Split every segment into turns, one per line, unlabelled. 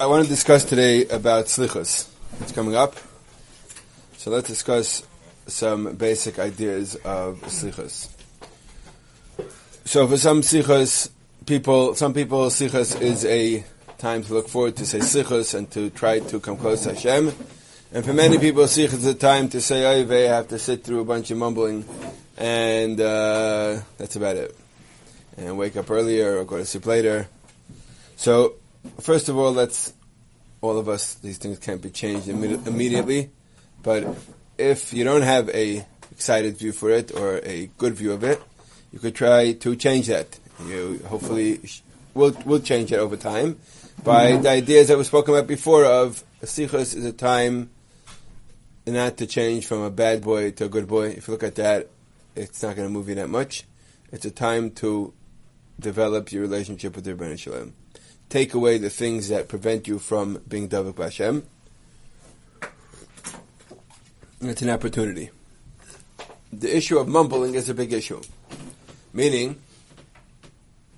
I want to discuss today about slichus. It's coming up. So let's discuss some basic ideas of slichus. So for some slichus, people, some people, slichus is a time to look forward to say slichus and to try to come close to Hashem. And for many people, slichus is a time to say I have to sit through a bunch of mumbling, and uh, that's about it. And wake up earlier or go to sleep later. So First of all, let's all of us. These things can't be changed imme- immediately, but if you don't have a excited view for it or a good view of it, you could try to change that. You hopefully will will change it over time by mm-hmm. the ideas that were spoken about before. Of slichos is a time not to change from a bad boy to a good boy. If you look at that, it's not going to move you that much. It's a time to develop your relationship with the Ribono Shel Olam take away the things that prevent you from being Davik Hashem. It's an opportunity. The issue of mumbling is a big issue. Meaning,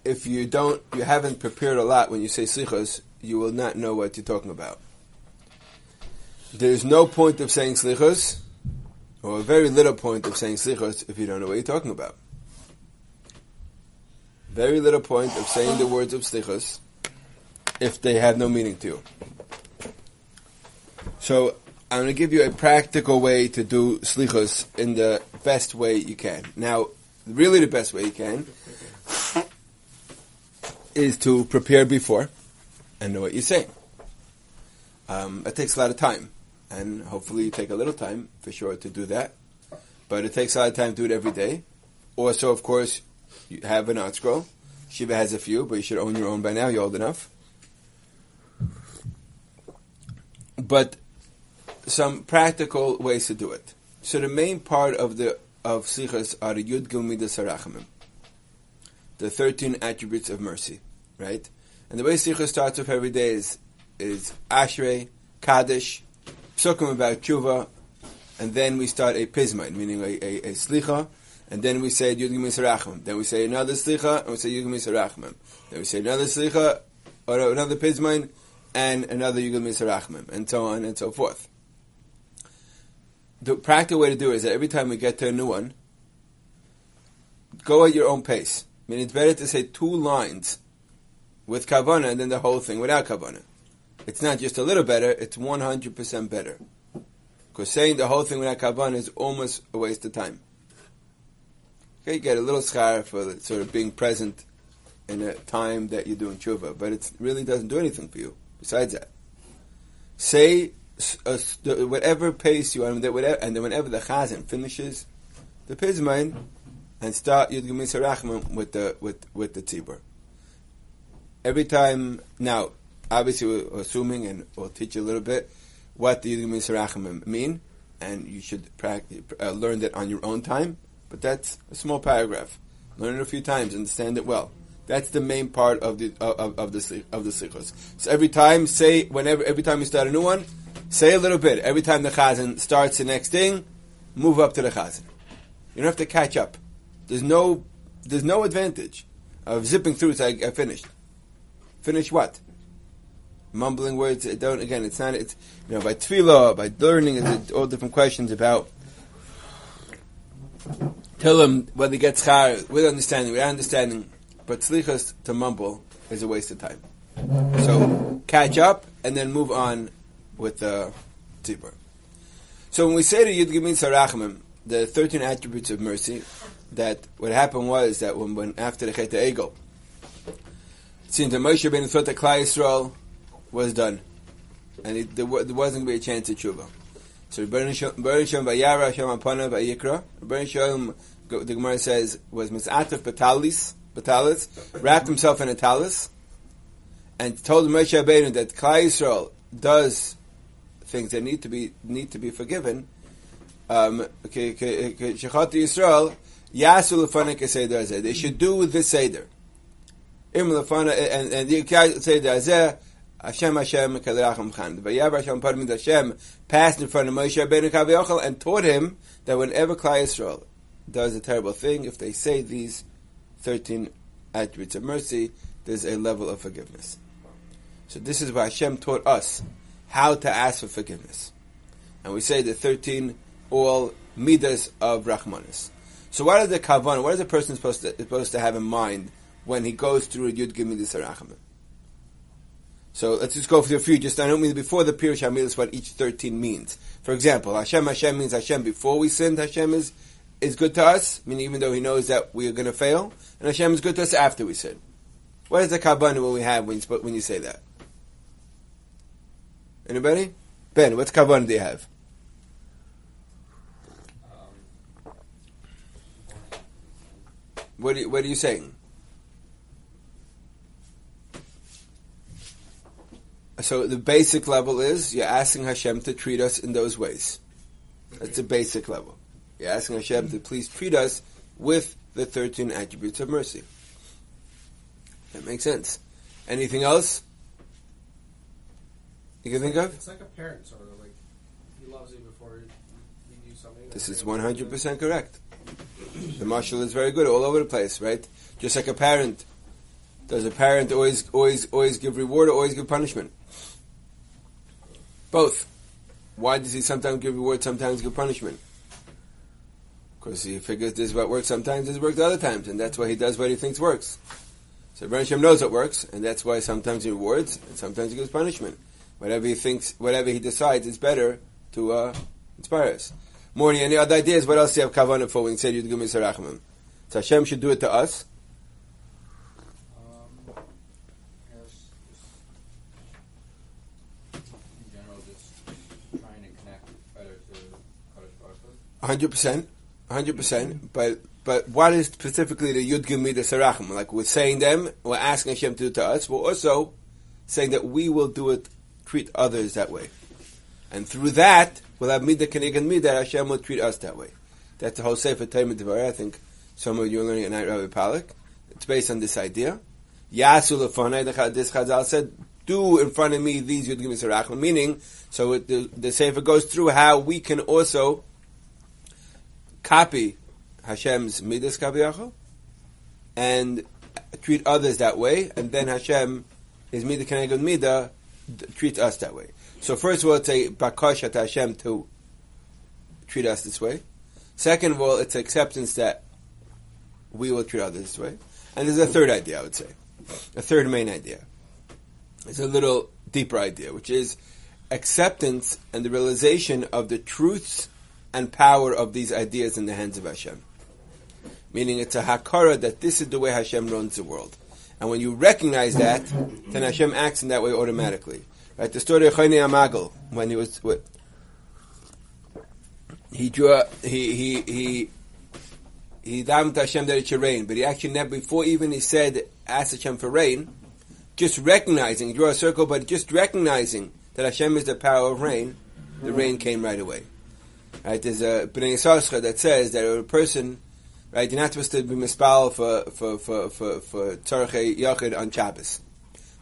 if you don't, you haven't prepared a lot when you say slichas, you will not know what you're talking about. There's no point of saying slichas, or a very little point of saying slichas if you don't know what you're talking about. Very little point of saying the words of slichas if they have no meaning to you. So I'm going to give you a practical way to do slichos in the best way you can. Now, really the best way you can is to prepare before and know what you're saying. Um, it takes a lot of time, and hopefully you take a little time for sure to do that. But it takes a lot of time to do it every day. Also, of course, you have an ArtScroll. Shiva has a few, but you should own your own by now. You're old enough. But some practical ways to do it. So the main part of the of slichas are Yud Gimel Midas Harachamim, the thirteen attributes of mercy, right? And the way slichas starts off every day is is Ashrei, Kaddish, Psukim about Tshuva, and then we start a Pizmon, meaning a, a, a Slicha, and then we say Yud Gimel Harachamim. Then we say another Slicha, and we say Yud Gimel Harachamim. Then we say another Slicha, or another Pizmon, and another Yugel Misarachmim, and so on and so forth. The practical way to do it is that every time we get to a new one, go at your own pace. I mean, it's better to say two lines with kavana than the whole thing without kavana. It's not just a little better; it's one hundred percent better. Because saying the whole thing without kavana is almost a waste of time. Okay, you get a little schar for sort of being present in a time that you're doing tshuva, but it really doesn't do anything for you. Besides that, say uh, whatever pace you want, and then whenever the chazan finishes the pizmon, and start Yud Gimel with the with with the tzibur. Every time now, obviously we're assuming, and we'll teach you a little bit what the Yud Gimel mean, and you should practice, uh, learn that on your own time. But that's a small paragraph. Learn it a few times, understand it well. That's the main part of the of, of the of the slichos. So every time, say whenever every time you start a new one, say a little bit. Every time the chazan starts the next thing, move up to the chazan. You don't have to catch up. There's no there's no advantage of zipping through. So I, I finished. Finish what? Mumbling words. It don't again. It's not. It's you know by tefillah, by learning. All different questions about. Tell them whether they get schar with understanding, without understanding but slichas to mumble is a waste of time. So catch up and then move on with the tzibur. So when we say to Yud Gimin Sarachmim, the 13 attributes of mercy, that what happened was that when, when after the Chet Egel, it seemed Moshe ben thought that Klal Yisrael was done. And it, there, there, wasn't going to be a chance at tshuva. So Ribono Shel Olam Vayara Hashem Apana Vayikra. Ribono Shel Olam, the Gemara says, was Mitzatef Batalis, batalis, wrapped himself in a talis, and told Moshe Rabbeinu that Klal Yisrael does things that need to be need to be forgiven. Um, They should do this seder. Im lefana and the seder azeh. Hashem Hashem kalerachem chan. Vayav Hashem parmin Hashem passed in front of Moshe Rabbeinu Kaviyachal and taught him that whenever Klal Yisrael does a terrible thing, if they say these 13 attributes of mercy, there's a level of forgiveness. So this is why Hashem taught us how to ask for forgiveness. And we say the 13 all midas of Rahmanis. So what are the kavan? What is a person supposed to, supposed to have in mind when he goes through Yud Gimel Sarachim? So let's just go for a few. Just I don't mean before the Pirush Hamilas what each thirteen means. For example, Hashem Hashem means Hashem before we sinned. Hashem is is good to us, meaning even though He knows that we are going to fail, and Hashem is good to us after we sin. What is the kavanah when we have when you, when you say that? Anybody? Ben, what's kavanah do you have? What are you, what are you saying? So the basic level is you're asking Hashem to treat us in those ways. That's the basic level. You're asking Hashem to please treat us with the 13 attributes of mercy. That makes sense. Anything else you can think of?
It's like a parent, sort of. Like, he loves you before you do something.
This is 100% correct. The mashal is very good all over the place, right? Just like a parent. Does a parent always, always, always give reward or always give punishment? Both. Why does he sometimes give reward, sometimes give punishment? Because he figures this is what works sometimes, this works other times, and that's why he does what he thinks works. So Hashem knows what works, and that's why sometimes he rewards, and sometimes he gives punishment. Whatever he thinks, whatever he decides is better to uh, inspire us. Morning, any other ideas? What else do you have kavanah for when you say Yud Gimel Sarachim? So Hashem should do it to us.
Yes, in general, just trying to connect better to Kadosh Baruch Hu.
hundred percent, hundred percent. But but what is specifically the Yud Gimel Sarachim? Like we're saying them, we're asking Hashem to do to us. We're also saying that we will do it, treat others that way, and through that we'll have midah keneged midah. Hashem will treat us that way. That's the whole Sefer Tomer Devorah. I think some of you are learning at night, Rabbi Palak. It's based on this idea. Yasu lefanai. This Chazal said, "Do in front of me these Yud Gimel Sarachim." Meaning, so it, the, the Sefer goes through how we can also copy Hashem's midas kabiyachol and treat others that way, and then Hashem, his midah keneged midah, treats us that way. So first of all, it's a bakasha to Hashem to treat us this way. Second of all, it's acceptance that we will treat others this way. And there's a third idea, I would say. A third main idea. It's a little deeper idea, which is acceptance and the realization of the truths and power of these ideas in the hands of Hashem. Meaning it's a hakara that this is the way Hashem runs the world. And when you recognize that, then Hashem acts in that way automatically. Right? The story of Choni HaMe'agel, when he was what? He drew he he he he davened Hashem that it should rain, but he actually never before even he said ask Hashem for rain, just recognizing, he drew a circle, but just recognizing that Hashem is the power of rain, the rain came right away. Right? There's a Bnei Yisrael that says that a person, right, you're not supposed to be mispal for for for for for tzarchei yachid on Shabbos.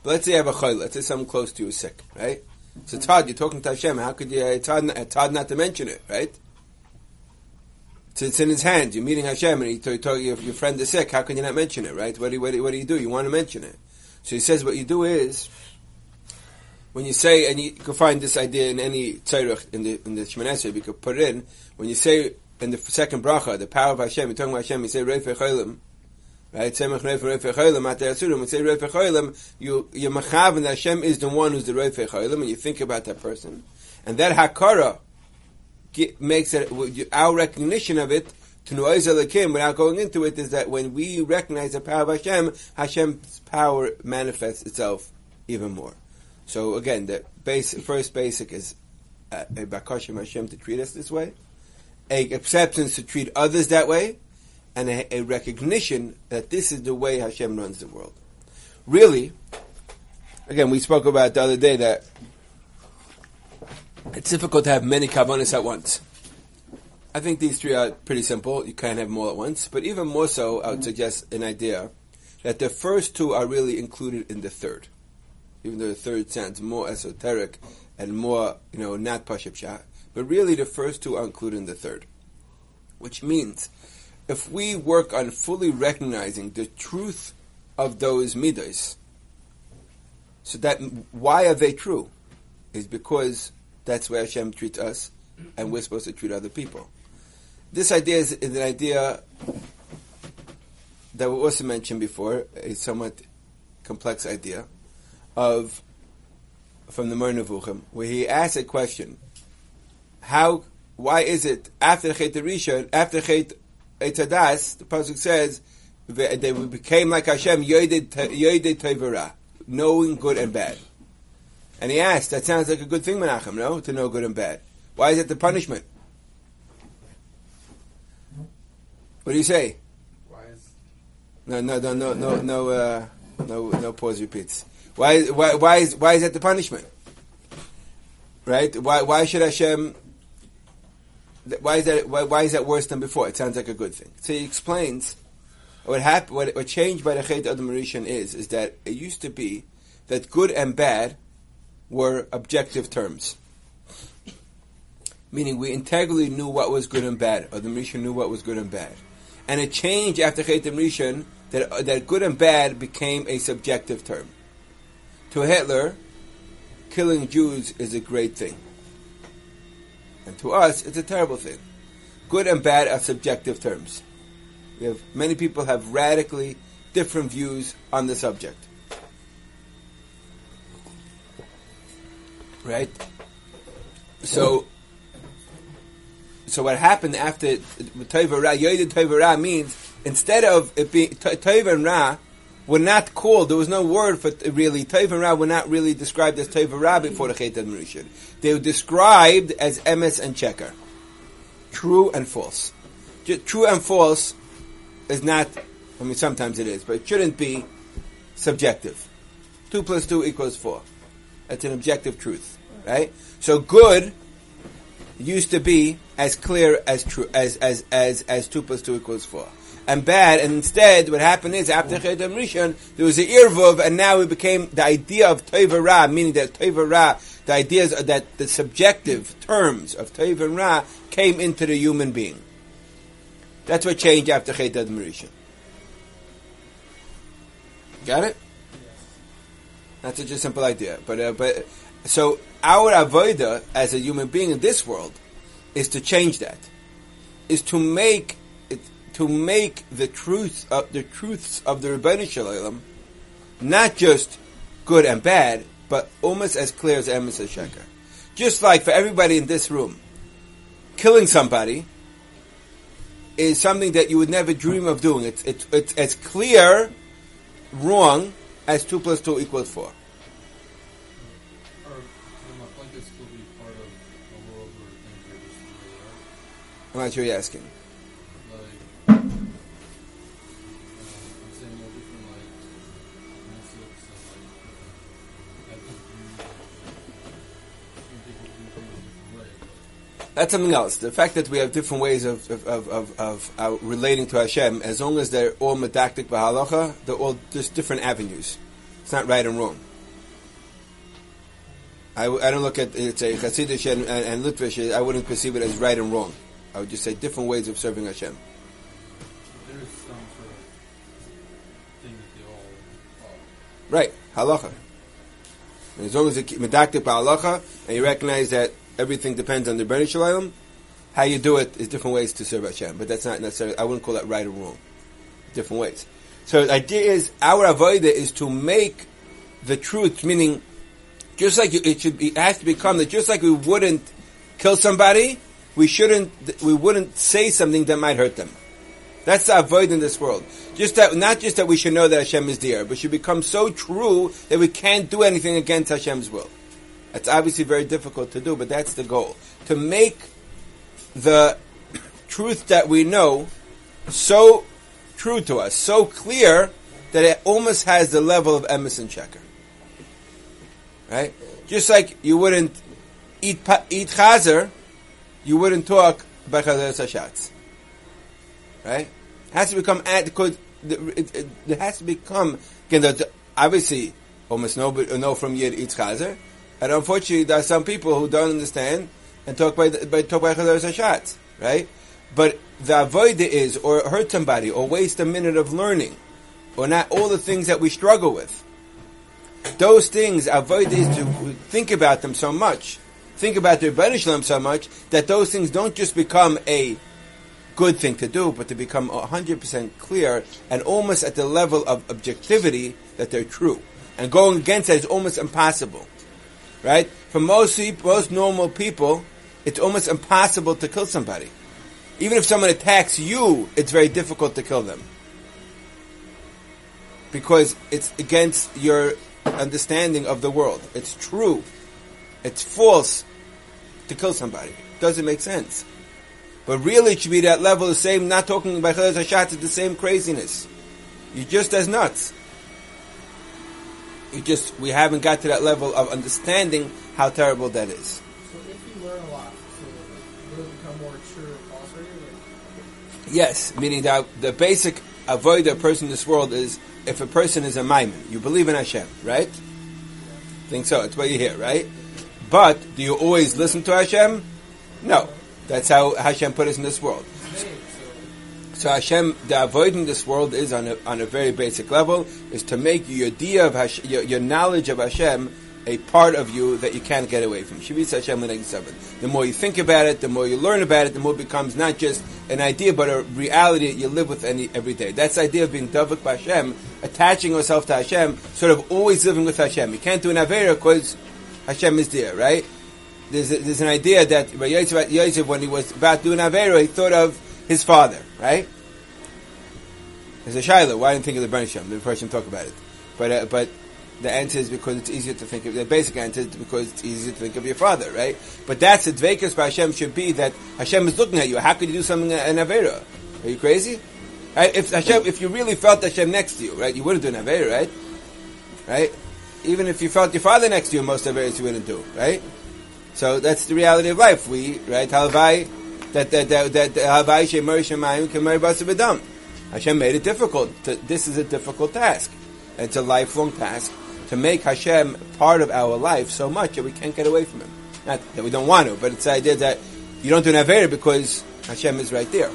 But let's say you have a chayla, let's say someone close to you is sick, right? So it's hard, you're talking to Hashem, how could you, it's hard, it's hard not to mention it, right? So it's in his hands, you're meeting Hashem and you talk, your, your friend is sick, how can you not mention it, right? What do, you, what, do, what do you do? You want to mention it. So he says what you do is, when you say, and you can find this idea in any tzarech in the in the Shemoneh you could put in. When you say in the second bracha, the power of Hashem, you're talking about Hashem. You say Reifei Cholim, right? Semach Reifei Reifei Cholim. At the Asurim, you say Reifei Cholim. You you're machav, Hashem is the one who's the Reifei Cholim, and you think about that person, and that hakara makes it our recognition of it to Noise Elokim without going into it is that when we recognize the power of Hashem, Hashem's power manifests itself even more. So again, the base, first basic is uh, a bakashim Hashem to treat us this way, a acceptance to treat others that way, and a, a recognition that this is the way Hashem runs the world. Really, again, we spoke about the other day that it's difficult to have many kavanas at once. I think these three are pretty simple. You can't have them all at once, but even more so, I would suggest an idea that the first two are really included in the third even though the third sounds more esoteric and more, you know, not Pashab Shah. But really, the first two are included in the third. Which means, if we work on fully recognizing the truth of those midas, So that why are they true? Is because that's where Hashem treats us, and we're supposed to treat other people. This idea is, is an idea that we also mentioned before, a somewhat complex idea of from the Moreh Nevuchim, where he asks a question: How? Why is it after Chet Rishon, after Chet Etzadas, the pasuk says they became like Hashem, Yoidei Tevera, knowing good and bad. And he asked, that sounds like a good thing, Menachem, no? To know good and bad. Why is it the punishment? What do you say?
Why is
No, no, no, no, no, no, uh, no, no pause repeats. Why, why, why is, why is that the punishment? Right? Why, why should Hashem? Why is that? Why, why is that worse than before? It sounds like a good thing. So he explains what happened. What, what changed by the Chet Adam Rishon is is that it used to be that good and bad were objective terms. Meaning we integrally knew what was good and bad, or the Rishon knew what was good and bad. And it changed after Chet Rishon that, that good and bad became a subjective term. To Hitler, killing Jews is a great thing. And to us, it's a terrible thing. Good and bad are subjective terms. We have many people have radically different views on the subject. Right? So so what happened after Tova Ra, Yoid Tova Ra means instead of it being Tova and Ra were not called. There was no word for really Tova and were not really described as Tova Ra before the Chet Rishon. They were described as emes and sheker, true and false. True and false is not. I mean, sometimes it is, but it shouldn't be subjective. Two plus two equals four. That's an objective truth, right? So good used to be as clear as true as as as as two plus two equals four, and bad. And instead, what happened is after Chetam Rishon, there was an irvuv, and now it became the idea of teva ra, meaning that teva ra, the ideas that the subjective terms of teva and ra came into the human being. That's what changed after Chetam Rishon. Got it? That's such a simple idea, but uh, but so our avoda as a human being in this world is to change that, is to make to make the truth of the truths of the Ribono Shel Olam not just good and bad, but almost as clear as emes sheker. Just like for everybody in this room, killing somebody is something that you would never dream of doing. It's it's it's as clear wrong as two plus two equals four.
or can my blanket still be part of a world where things are
I'm not sure you're asking. That's something else. The fact that we have different ways of of, of, of, of uh, relating to Hashem, as long as they're all medactic b'halacha, they're all just different avenues. It's not right and wrong. I don't look at it's a Hasidic and, and, and Litvish. I wouldn't perceive it as right and wrong. I would just say different ways of serving Hashem.
There is some sort of thing that they all follow.
Right, halacha. And as long as it's medactic by halacha, and you recognize that everything depends on the Ribono Shel Olam, how you do it is different ways to serve Hashem. But that's not necessarily. I wouldn't call that right or wrong. Different ways. So the idea is our avodah is to make the truth, meaning just like you, it should be, it has to become that just like we wouldn't kill somebody, we shouldn't, we wouldn't say something that might hurt them. That's the avoid in this world. Just that, not just that we should know that Hashem is there, but should become so true that we can't do anything against Hashem's will. That's obviously very difficult to do, but that's the goal. To make the truth that we know so true to us, so clear that it almost has the level of Emes and Sheker. Right? Just like you wouldn't eat eat chazer, you wouldn't talk about chazer sashatz. Right? It has to become ad because it, it, it has to become again. Obviously, almost nobody know from yid eats chazer, and unfortunately, there are some people who don't understand and talk by the- by talk by chazer sashatz. Right? But the avoida is or hurt somebody or waste a minute of learning or not all the things that we struggle with. those things, avoid is to think about them so much, think about the Rebbeinu so much, that those things don't just become a good thing to do, but to become 100% clear and almost at the level of objectivity that they're true. And going against that is almost impossible. Right? For most most normal people, it's almost impossible to kill somebody. Even if someone attacks you, it's very difficult to kill them. Because it's against your understanding of the world. It's true. It's false to kill somebody. It doesn't make sense. But really, it should be that level, the same, not talking about Chaz Hashat, it's the same craziness. You're just as nuts. You just, we haven't got to that level of understanding how terrible that is.
So if you learn a lot, so will it become more true or false?
Yes, meaning that the basic avoid a person in this world is if a person is a maamin, you believe in Hashem, right? Think so. It's what you hear, right? But do you always listen to Hashem? No. That's how Hashem put us in this world.
So
Hashem, the avoiding this world is on a, on a very basic level, is to make your idea of Hashem, your, your knowledge of Hashem a part of you that you can't get away from. Shavitz Hashem seven. The more you think about it, the more you learn about it, the more it becomes not just an idea, but a reality that you live with any, every day. That's the idea of being davuk by Hashem, attaching yourself to Hashem, sort of always living with Hashem. You can't do an Avera because Hashem is there, right? There's, a, there's an idea that Yosef, when he was about doing Avera, he thought of his father, right? There's a Shiloh. Why didn't you think of the Ribono Shel Olam? The person talk about it. But, uh, but the answer is because it's easier to think of, the basic answer is because it's easier to think of your father, right? But that's the Dvekas by Hashem should be that Hashem is looking at you. How could you do something in Avera? Are you crazy? Right? If Hashem, if you really felt Hashem next to you, right, you wouldn't do an Avera, right? Right? Even if you felt your father next to you, most Averas you wouldn't do, right? So that's the reality of life. We, right, Halvai, that, that, that, that, B'dam. Hashem made it difficult. To, this is a difficult task. It's a lifelong task to make Hashem part of our life so much that we can't get away from Him. Not that we don't want to, but it's the idea that you don't do an Avera because Hashem is right there.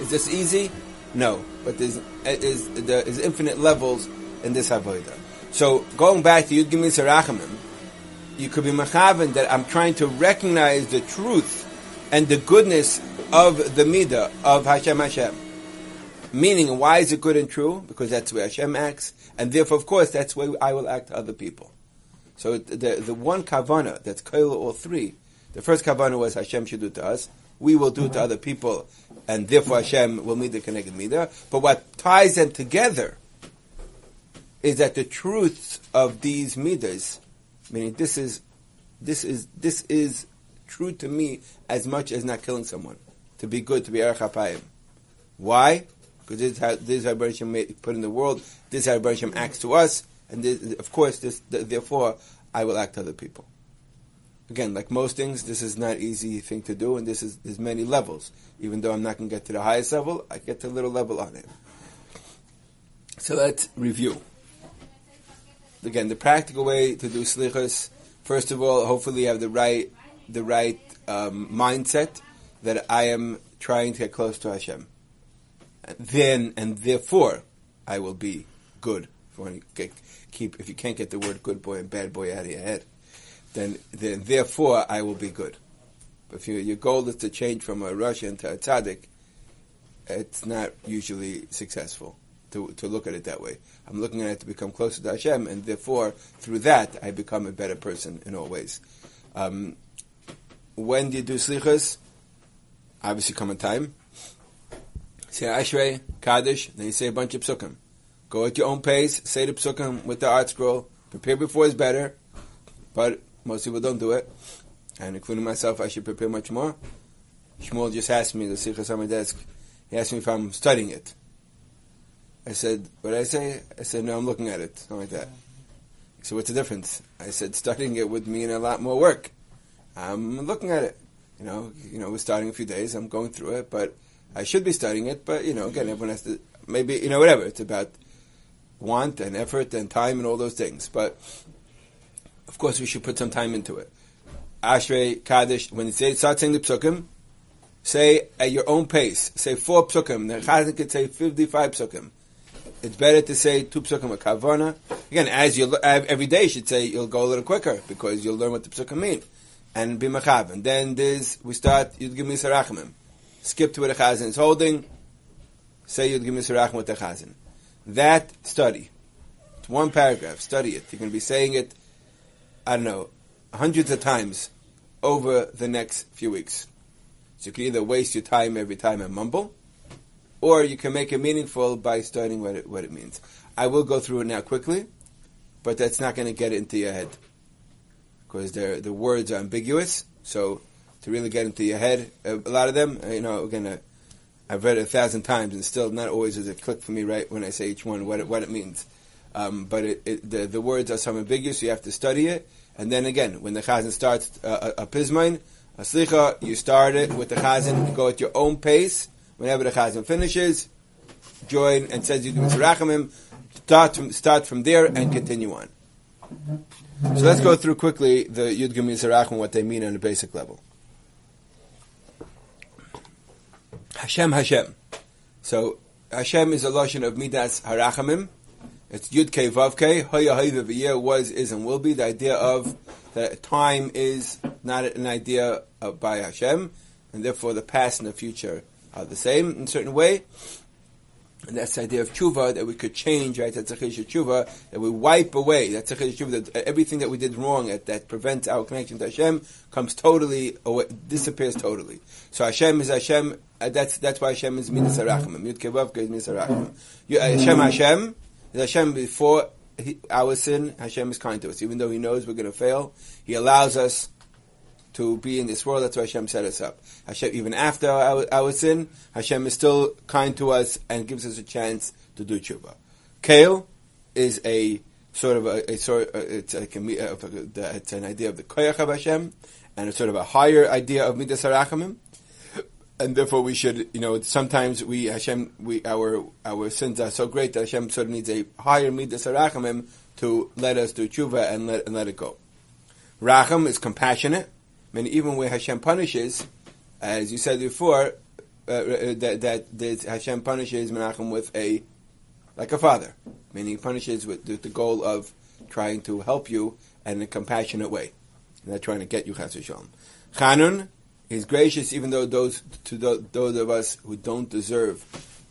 Is this easy? No. But there's, is, there's infinite levels in this Avodah. So, going back to Yud Gimel Sarachamim, you could be machavan that I'm trying to recognize the truth and the goodness of the midah of Hashem Hashem. Meaning, why is it good and true? Because that's where Hashem acts, and therefore, of course, that's where I will act to other people. So the the one kavana that's koil all three. The first kavana was Hashem should do to us. We will do to mm-hmm. other people, and therefore Hashem will meet the connected midah. But what ties them together is that the truths of these midas, meaning this is, this is, this is true to me as much as not killing someone. To be good, to be erech hapayim. Why? Because this is how this put in the world. This is how acts to us, and this, of course, this therefore I will act to other people. Again, like most things, this is not easy thing to do, and this is there's many levels. Even though I'm not going to get to the highest level, I get to a little level on it. So let's review. Again, the practical way to do slichas. First of all, hopefully, you have the right the right um, mindset that I am trying to get close to Hashem. Then and therefore, I will be good. If you get, keep, if you can't get the word good boy and bad boy out of your head, then then therefore I will be good. If you, your goal is to change from a Russian to a tzaddik, it's not usually successful to, to look at it that way. I'm looking at it to become closer to Hashem, and therefore, through that, I become a better person in all ways. Um, when do you do slichas? Obviously, come in time. Say Ashrei, Kaddish, then you say a bunch of psukim. Go at your own pace, say the psukim with the art scroll. Prepare before is better, but most people don't do it. And including myself, I should prepare much more. Shmuel just asked me, the slichas on my desk, he asked me if I'm studying it. I said, what did I say? I said, no, I'm looking at it. Something like that. So what's the difference? I said, studying it would mean a lot more work. I'm looking at it. You know, you know, we're starting a few days. I'm going through it, but I should be studying it. But you know, again, everyone has to maybe you know whatever. It's about want and effort and time and all those things. But of course, we should put some time into it. Ashrei Kaddish. When you say start saying the psukim, say at your own pace. Say four psukim. The Chazan could say fifty-five psukim. it's better to say two psukim with kavana. Again, as you every day, you should say you'll go a little quicker because you'll learn what the psukim mean and be machav. And then this we start. You'd give me sarachmim. Skip to where the chazan is holding. Say you'd give me sarachim with the chazan. That study. It's one paragraph. Study it. You're going to be saying it. I don't know, hundreds of times over the next few weeks. So you can either waste your time every time and mumble, or you can make it meaningful by studying what it, what it means. I will go through it now quickly, but that's not going to get it into your head because the words are ambiguous. So to really get into your head, a, a lot of them, you know, again, uh, I've read it a thousand times, and still not always does it click for me right when I say each one what it, what it means. Um, but it, it, the, the words are some ambiguous, so you have to study it. And then again, when the chazan starts uh, a, a a slicha, you start it with the chazan, you go at your own pace. Whenever the chazan finishes, join and says you do rachamim. Start from, start from there and continue on. So let's go through quickly the Yud Gimel and what they mean on a basic level. Hashem Hashem. So Hashem is a lotion of Midas Harachamim. It's Yud Kei Vav Kei. Hoya was, is, and will be. The idea of that time is not an idea of, by Hashem, and therefore the past and the future are the same in a certain way. And that's the idea of tshuva that we could change, right? That's a tshuva that we wipe away. That's a tshuva that everything that we did wrong that, that prevents our connection to Hashem comes totally away, disappears totally. So Hashem is Hashem. Uh, that's that's why Hashem is midas harachamim. Yud is midas harachamim. Hashem Hashem Hashem before he, our sin, Hashem is kind to us. Even though He knows we're going to fail, He allows us to be in this world. That's why Hashem set us up. Hashem, even after our, our sin, Hashem is still kind to us and gives us a chance to do tshuva. Kale is a sort of a, a sort. It's like a, it's an idea of the koyach of Hashem, and it's sort of a higher idea of midas harachamim and therefore we should, you know, sometimes we Hashem, we our our sins are so great that Hashem sort of needs a higher midas rachamim to let us do tshuva and let and let it go. Racham is compassionate. I mean, even where Hashem punishes, as you said before, uh, uh that, that that Hashem punishes Menachem with a like a father, meaning he punishes with, with the goal of trying to help you in a compassionate way, not trying to get you chas Chanun He's gracious even though those to those of us who don't deserve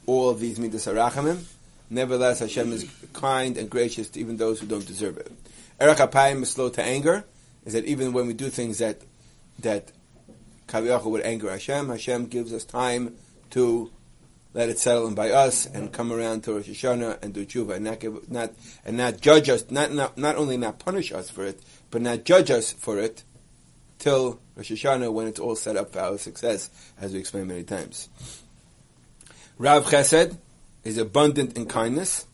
all of these midas harachamim. Nevertheless, Hashem is kind and gracious to even those who don't deserve it. Erech is slow to anger. Is that even when we do things that that Kaviyachal would anger Hashem, Hashem gives us time to let it settle in by us and come around to Rosh Hashanah and do tshuva and not give, not and not judge us, not, not not only not punish us for it, but not judge us for it till Rosh Hashanah when it's all set up for our success, as we explained many times. Rav Chesed is abundant in kindness.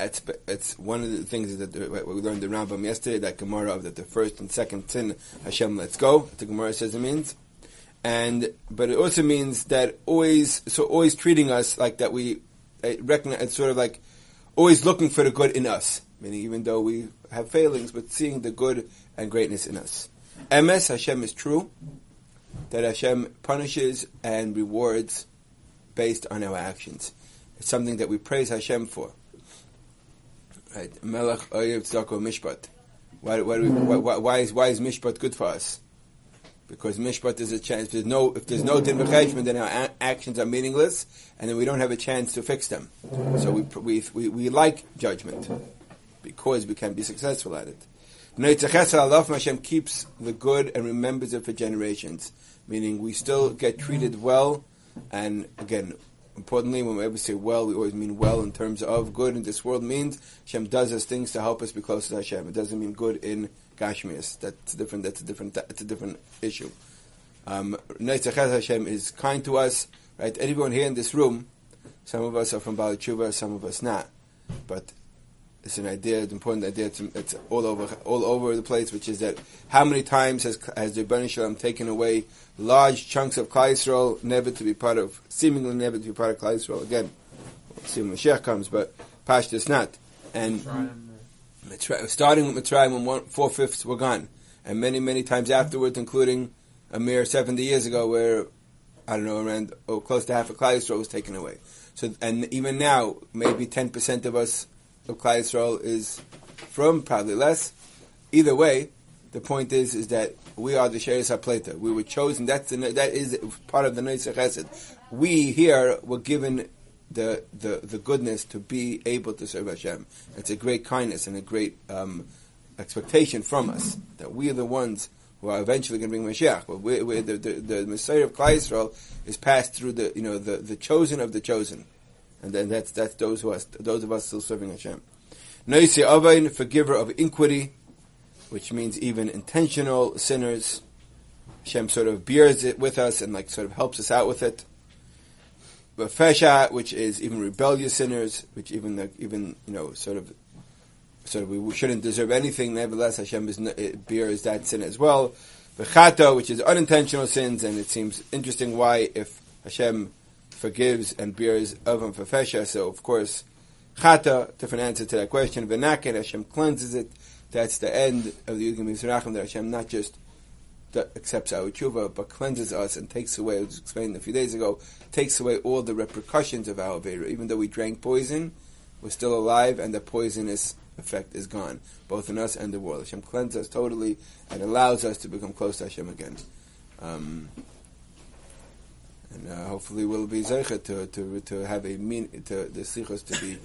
It's, it's one of the things that we learned in Rambam yesterday, that Gemara of that the first and second sin Hashem lets go. The Gemara says it means, and but it also means that always so always treating us like that we uh, recognize it's sort of like always looking for the good in us, meaning even though we have failings, but seeing the good and greatness in us. Ms Hashem is true, that Hashem punishes and rewards based on our actions. It's something that we praise Hashem for. Right? Melech Oyev Tzako Mishpat. Why, why, why, why, is, why is Mishpat good for us? Because Mishpat is a chance. If there's no, if there's no din then our a- actions are meaningless, and then we don't have a chance to fix them. So we, we, we, we like judgment because we can be successful at it. Hashem keeps the good and remembers it for generations, meaning we still get treated well, and again, importantly, when we ever say well, we always mean well in terms of good in this world means Hashem does us things to help us be closer to Hashem. It doesn't mean good in Gashmias. That's different. That's a different. That's a different issue. Um, Hashem is kind to us, right? Everyone here in this room, some of us are from Baalei Teshuva, some of us not, but it's an idea, an important idea. It's, it's, all over, all over the place. Which is that how many times has has the Ribono Shel Olam taken away large chunks of Klal Yisrael, never to be part of, seemingly never to be part of Klal Yisrael again. We'll see when Mashiach comes, but Pashtus not. And Mitzrayim, starting with Mitzrayim when one, four fifths were gone, and many many times afterwards, including a mere seventy years ago, where I don't know around oh, close to half of Klal Yisrael was taken away. So, and even now, maybe 10% of us, of Klal Yisrael, is from, probably less. Either way, the point is, is that we are the Sheres HaPleta. We were chosen, that's the, that is part of the Neisach Chesed. We here were given the, the, the goodness to be able to serve Hashem. It's a great kindness and a great um, expectation from us that we are the ones who are eventually going to bring Mashiach. But we, we, the, the, the Messiah of Klal Yisrael is passed through the you know the, the chosen of the chosen, and then that's that's those who are those of us still serving Hashem. Noisi Avain, forgiver of iniquity, which means even intentional sinners. Hashem sort of bears it with us and like sort of helps us out with it. But which is even rebellious sinners, which even the, even you know sort of sort of we shouldn't deserve anything. Nevertheless, Hashem is, uh, bears that sin as well. V'chata, which is unintentional sins, and it seems interesting why if Hashem forgives and bears of for fesha, so of course chata, different answer to that question. V'naken, Hashem cleanses it. That's the end of the Yudgim Yisrachim, that Hashem not just accepts our tshuva, but cleanses us and takes away, as explained a few days ago, takes away all the repercussions of our Avera. Even though we drank poison, we're still alive, and the poisonous effect is gone, both in us and the world. Hashem cleanses us totally and allows us to become close to Hashem again. Um, and uh, hopefully we'll be zeicha to, to, to have a mean, to the slichos to be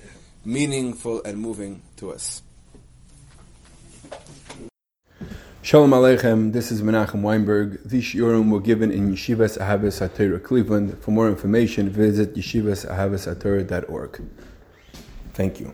meaningful and moving to us. Shalom Aleichem, this is Menachem Weinberg. These shiurim were given in Yeshivas Ahavas HaTorah, Cleveland. For more information, visit yeshivasahavasatorah.org. Thank you.